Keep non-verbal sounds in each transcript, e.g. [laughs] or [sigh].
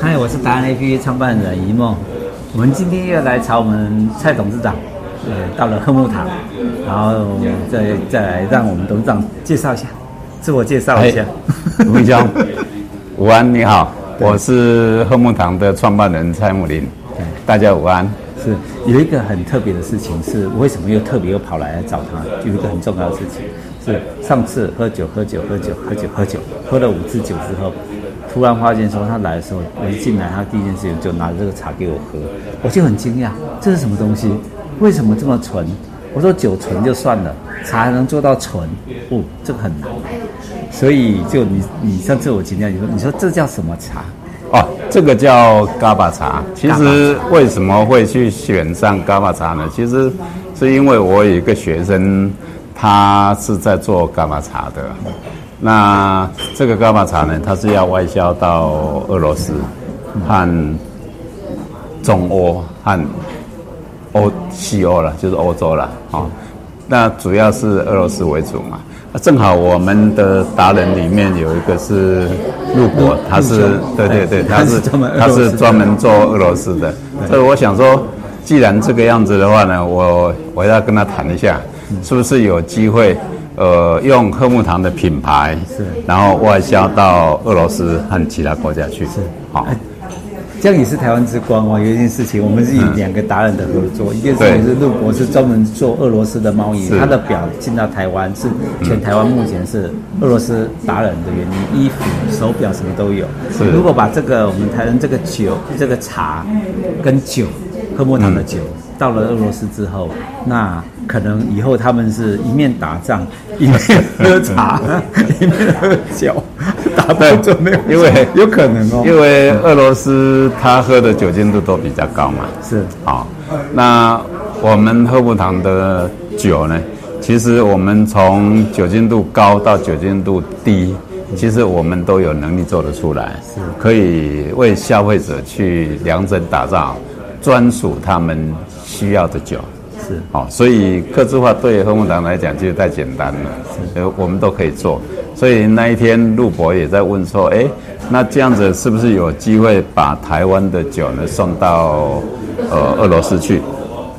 嗨，我是达人 APP 创办人一梦。我们今天又来找我们蔡董事长，呃，到了贺木堂，然后再再来让我们董事长介绍一下，自我介绍一下。吴明兄，[laughs] 午安，你好，我是贺木堂的创办人蔡木林。大家午安。是有一个很特别的事情，是为什么又特别又跑来来找他？有一个很重要的事情，是上次喝酒喝酒喝酒喝酒喝酒，喝了五次酒之后。突然发现说他来的时候，我一进来，他第一件事情就拿着这个茶给我喝，我就很惊讶，这是什么东西？为什么这么纯？我说酒纯就算了，茶还能做到纯，哦，这个很难。所以就你你上次我请教你说，你说这叫什么茶？哦，这个叫嘎巴茶。其实为什么会去选上嘎巴茶呢？其实是因为我有一个学生，他是在做嘎巴茶的。那这个伽马茶呢，它是要外销到俄罗斯和中欧和欧西欧了，就是欧洲了啊、哦。那主要是俄罗斯为主嘛。那正好我们的达人里面有一个是陆博，他是对对对，他是他是专门做俄罗斯的。所以我想说，既然这个样子的话呢，我我要跟他谈一下，是不是有机会？呃，用贺木堂的品牌是，然后外销到俄罗斯和其他国家去。是，好、哦，这样也是台湾之光哦。有一件事情，我们是以两个达人的合作，嗯、一件事情是陆博是专门做俄罗斯的贸易，他的表进到台湾是全台湾目前是俄罗斯达人的原因，衣服、手表什么都有。是，如果把这个我们台湾这个酒、这个茶跟酒，贺木堂的酒。嗯到了俄罗斯之后，那可能以后他们是一面打仗，一面喝茶，[laughs] 一面喝酒，打败就没有，因为 [laughs] 有可能哦。因为俄罗斯他喝的酒精度都比较高嘛。是啊，那我们喝木堂的酒呢，其实我们从酒精度高到酒精度低，其实我们都有能力做得出来，是可以为消费者去量身打造专属他们。需要的酒是好，所以客制化对贺木堂来讲就太简单了，呃，我们都可以做。所以那一天陆博也在问说，哎，那这样子是不是有机会把台湾的酒呢送到呃俄罗斯去？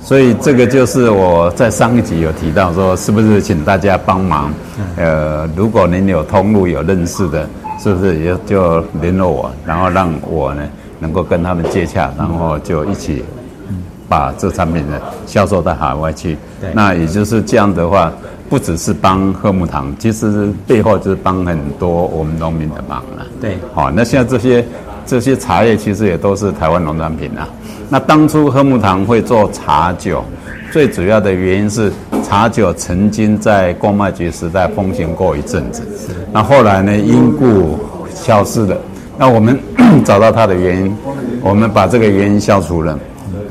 所以这个就是我在上一集有提到说，是不是请大家帮忙？呃，如果您有通路有认识的，是不是也就联络我，然后让我呢能够跟他们接洽，然后就一起。把这产品呢销售到海外去，那也就是这样的话，不只是帮贺木堂，其实背后就是帮很多我们农民的忙了。对，好，那现在这些这些茶叶其实也都是台湾农产品啊。那当初贺木堂会做茶酒，最主要的原因是茶酒曾经在公卖局时代风行过一阵子，那后来呢因故消失了。那我们 [clears throat] 找到它的原因，我们把这个原因消除了。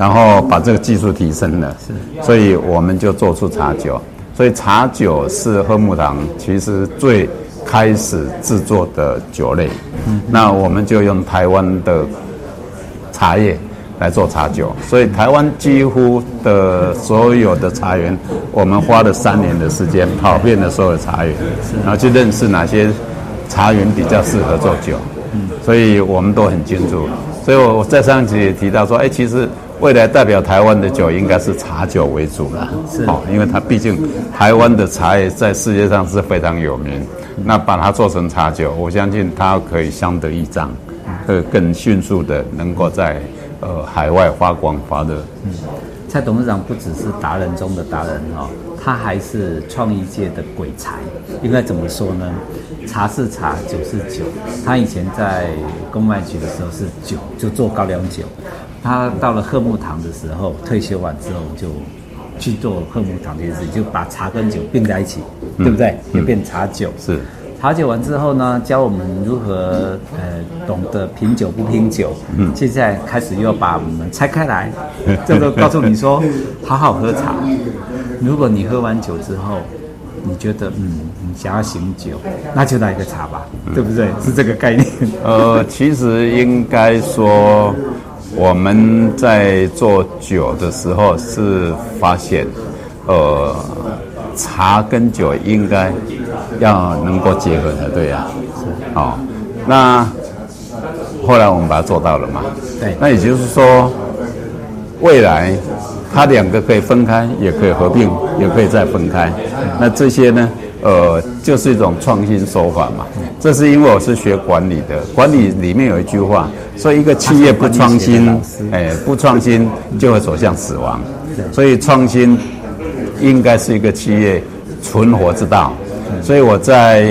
然后把这个技术提升了，是，所以我们就做出茶酒。所以茶酒是贺木堂其实最开始制作的酒类。嗯，那我们就用台湾的茶叶来做茶酒。所以台湾几乎的所有的茶园，我们花了三年的时间跑遍了所有的茶园，然后去认识哪些茶园比较适合做酒。嗯，所以我们都很清楚。所以我我在上一集也提到说，哎，其实。未来代表台湾的酒应该是茶酒为主了，是哦，因为它毕竟台湾的茶叶在世界上是非常有名，那把它做成茶酒，我相信它可以相得益彰，会更迅速的能够在呃海外发光发热。嗯，蔡董事长不只是达人中的达人哦，他还是创意界的鬼才。应该怎么说呢？茶是茶，酒是酒。他以前在公卖局的时候是酒，就做高粱酒。他到了贺木堂的时候，退休完之后就去做贺木堂这件事，就把茶跟酒并在一起，嗯、对不对？也变茶酒。是茶酒完之后呢，教我们如何呃懂得品酒不品酒。嗯，现在开始又把我们拆开来，这个告诉你说，好好喝茶。如果你喝完酒之后，你觉得嗯，你想要醒酒，那就来个茶吧，嗯、对不对？是这个概念。呃，其实应该说。我们在做酒的时候是发现，呃，茶跟酒应该要能够结合才对呀。是。哦，那后来我们把它做到了嘛。对。那也就是说，未来它两个可以分开，也可以合并，也可以再分开。那这些呢，呃，就是一种创新手法嘛。这是因为我是学管理的，管理里面有一句话，说一个企业不创新，哎，不创新就会走向死亡。所以创新应该是一个企业存活之道。所以我在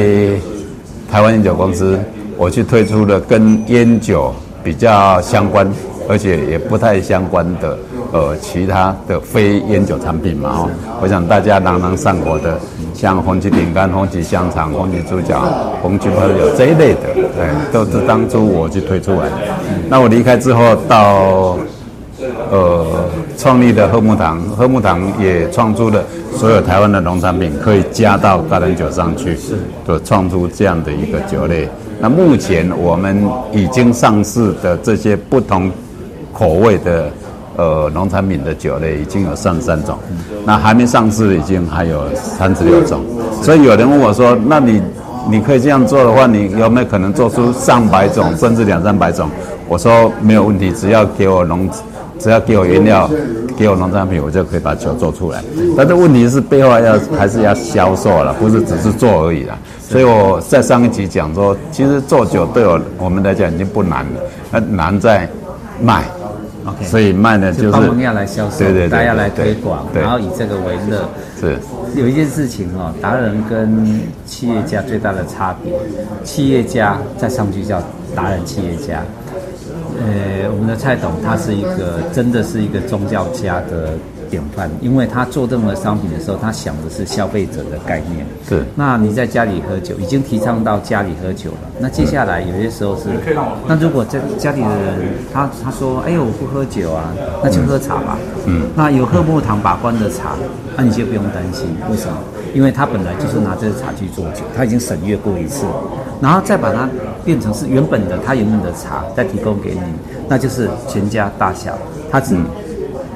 台湾烟酒公司，我去推出了跟烟酒比较相关，而且也不太相关的呃其他的非烟酒产品嘛哦。我想大家朗朗上口的，像红旗饼干、红旗香肠、红旗猪脚、红旗啤酒这一类的，对，都是当初我去推出来的。那我离开之后到。呃，创立的贺木堂，贺木堂也创出了所有台湾的农产品可以加到高粱酒上去，就创出这样的一个酒类。那目前我们已经上市的这些不同口味的呃农产品的酒类已经有三十三种，那还没上市已经还有三十六种。所以有人问我说：“那你你可以这样做的话，你有没有可能做出上百种甚至两三百种？”我说没有问题，只要给我农。只要给我原料，给我农产品，我就可以把酒做出来。但是问题是背后要还是要销售了，不是只是做而已啦。所以我在上一集讲说，其实做酒对我我们来讲已经不难了，那难在卖。OK，所以卖呢就是要来销售，对对对，大家来推广，然后以这个为乐。是。有一件事情哦，达人跟企业家最大的差别，企业家再上去叫达人企业家。呃，我们的蔡董他是一个，真的是一个宗教家的典范，因为他做任何商品的时候，他想的是消费者的概念。是。那你在家里喝酒，已经提倡到家里喝酒了。那接下来有些时候是，那如果在家里的人，他他说，哎呦，我不喝酒啊，那就喝茶吧。嗯。那有喝木糖把关的茶，那你就不用担心，为什么？因为他本来就是拿这个茶去做酒，他已经审阅过一次，然后再把它变成是原本的他原本的茶，再提供给你，那就是全家大小。他只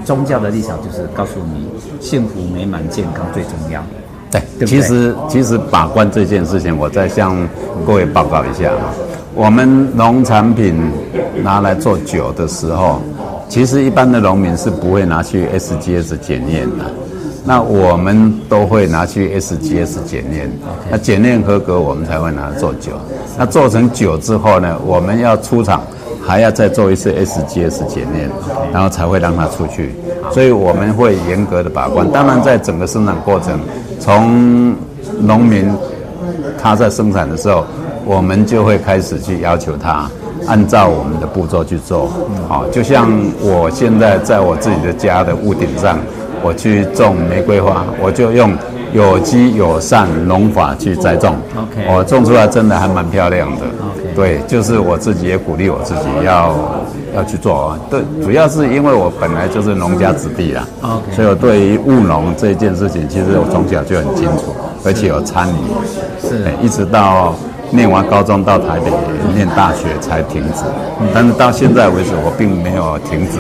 宗教的立场就是告诉你，幸福美满健康最重要。对，对对其实其实把关这件事情，我再向各位报告一下啊，我们农产品拿来做酒的时候，其实一般的农民是不会拿去 SGS 检验的。那我们都会拿去 SGS 检验，那检验合格，我们才会拿来做酒。那做成酒之后呢，我们要出厂，还要再做一次 SGS 检验，然后才会让它出去。所以我们会严格的把关。当然，在整个生产过程，从农民他在生产的时候，我们就会开始去要求他按照我们的步骤去做。好，就像我现在在我自己的家的屋顶上。我去种玫瑰花，我就用有机友善农法去栽种。OK，我种出来真的还蛮漂亮的。对，就是我自己也鼓励我自己要要去做啊。对，主要是因为我本来就是农家子弟啊。所以我对于务农这件事情，其实我从小就很清楚，而且有参与。是，一直到念完高中到台北念大学才停止。但是到现在为止，我并没有停止。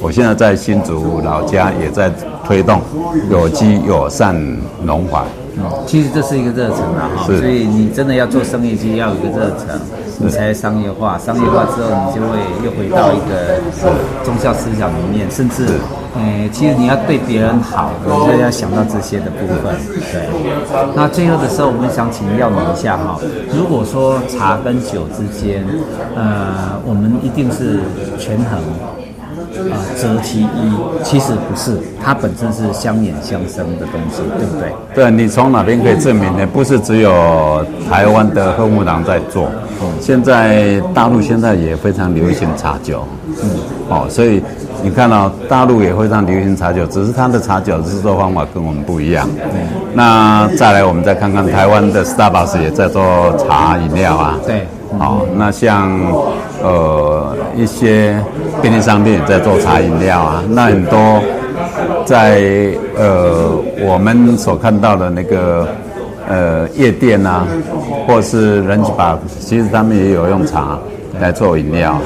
我现在在新竹老家也在推动有机友善农法。嗯，其实这是一个热忱啊，哈，所以你真的要做生意，其实要有一个热忱，你才商业化。商业化之后，你就会又回到一个宗教思想里面，甚至，嗯，其实你要对别人好，你就要想到这些的部分。对。那最后的时候，我们想请教你一下哈，如果说茶跟酒之间，呃，我们一定是权衡。啊，择其一，其实不是，它本身是相辅相生的东西，对不对？对，你从哪边可以证明呢？不是只有台湾的贺木郎在做，嗯，现在大陆现在也非常流行茶酒，嗯，哦，所以你看到，哦，大陆也非常流行茶酒，只是它的茶酒制作方法跟我们不一样。嗯，那再来，我们再看看台湾的 Starbucks 也在做茶饮料啊，对。好，那像呃一些便利商店也在做茶饮料啊，那很多在呃我们所看到的那个呃夜店啊，或是人气吧，其实他们也有用茶来做饮料。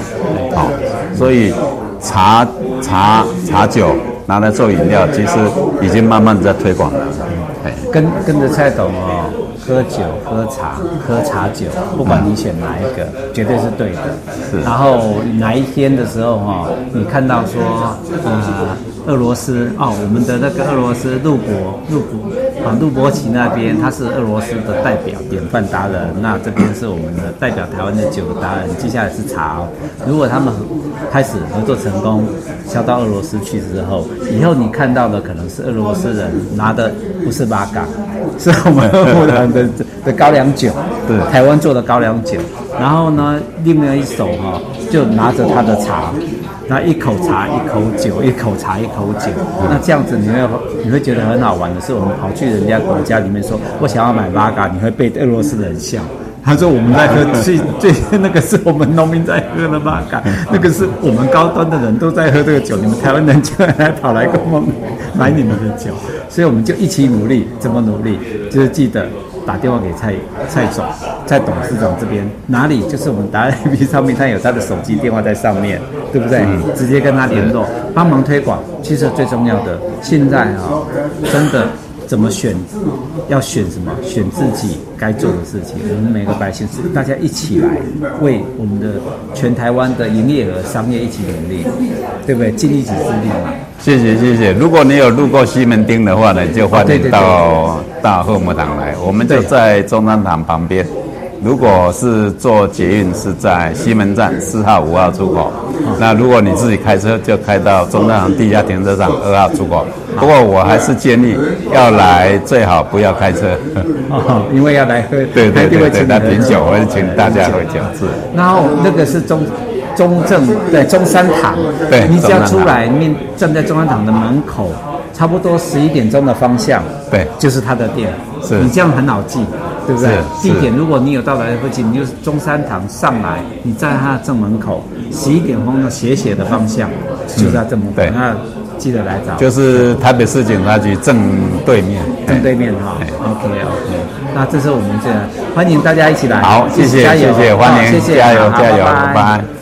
好，所以茶茶茶酒拿来做饮料，其实已经慢慢在推广了。跟跟着蔡董哦。喝酒、喝茶、喝茶酒，不管你选哪一个，绝对是对的。是。然后哪一天的时候哈，你看到说，呃，俄罗斯哦，我们的那个俄罗斯陆博陆博啊陆博奇那边，他是俄罗斯的代表典范达人，那这边是我们的代表台湾的酒达人，接下来是茶哦。如果他们开始合作成功，销到俄罗斯去之后，以后你看到的可能是俄罗斯人拿的不是八嘎，是我们的的高粱酒，对，台湾做的高粱酒。然后呢，另外一手哈就拿着他的茶，那一口茶一口酒，一口茶一口酒。那这样子你会你会觉得很好玩的是，我们跑去人家国家里面说，我想要买八嘎，你会被俄罗斯人笑。他说我们在喝最 [laughs] 最那个是我们农民在喝的八嘎，那个是我们高端的人都在喝这个酒，你们台湾人居然还跑来跟我们买你们的酒，所以我们就一起努力，怎么努力？就是记得。打电话给蔡蔡总，蔡董事长这边哪里就是我们达人 APP 上面，他有他的手机电话在上面，对不对？嗯、直接跟他联络，帮忙推广。其实最重要的，现在啊、哦，真的怎么选，要选什么？选自己该做的事情。我们每个百姓是大家一起来为我们的全台湾的营业额、商业一起努力，对不对？尽一己之力嘛。谢谢谢谢。如果你有路过西门町的话呢，就欢迎到大贺牧场来。我们就在中山堂旁边。如果是坐捷运，是在西门站四号、五号出口。那如果你自己开车，就开到中山堂地下停车场二号出口。不过我还是建议要来，最好不要开车，因为要来喝。对对对对，那挺久，我就请大家喝酒。是。然后那个是中。中正对中山堂，对，你只要出来面站在中山堂的门口，差不多十一点钟的方向，对，就是他的店。是，你这样很好记，对不对？地点，如果你有到来的附近，你就是中山堂上来，你站在他的正门口，十一点钟的斜斜的方向，就在正门口。对，那记得来找。就是台北市警察局正对面，正对面哈。OK OK，那这是我们这样，欢迎大家一起来。好，谢谢，谢谢，欢迎，谢谢，加油，加油，拜拜。